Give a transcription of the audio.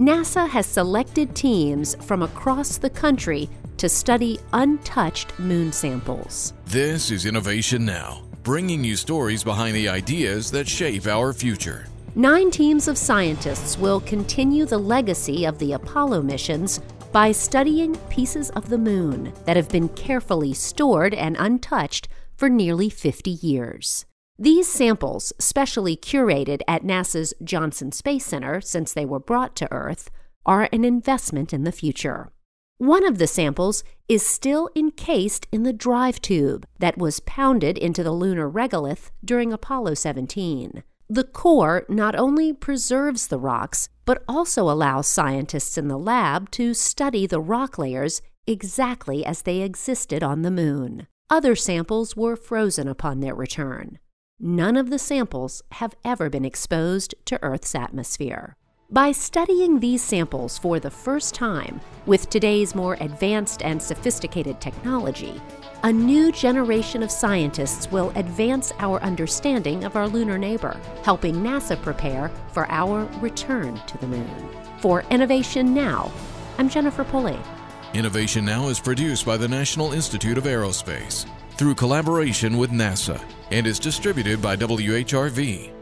NASA has selected teams from across the country to study untouched moon samples. This is Innovation Now, bringing you stories behind the ideas that shape our future. Nine teams of scientists will continue the legacy of the Apollo missions by studying pieces of the moon that have been carefully stored and untouched for nearly 50 years. These samples, specially curated at NASA's Johnson Space Center since they were brought to Earth, are an investment in the future. One of the samples is still encased in the drive tube that was pounded into the lunar regolith during Apollo 17. The core not only preserves the rocks, but also allows scientists in the lab to study the rock layers exactly as they existed on the moon. Other samples were frozen upon their return. None of the samples have ever been exposed to Earth's atmosphere. By studying these samples for the first time with today's more advanced and sophisticated technology, a new generation of scientists will advance our understanding of our lunar neighbor, helping NASA prepare for our return to the moon. For Innovation Now, I'm Jennifer Pulley. Innovation Now is produced by the National Institute of Aerospace through collaboration with NASA and is distributed by WHRV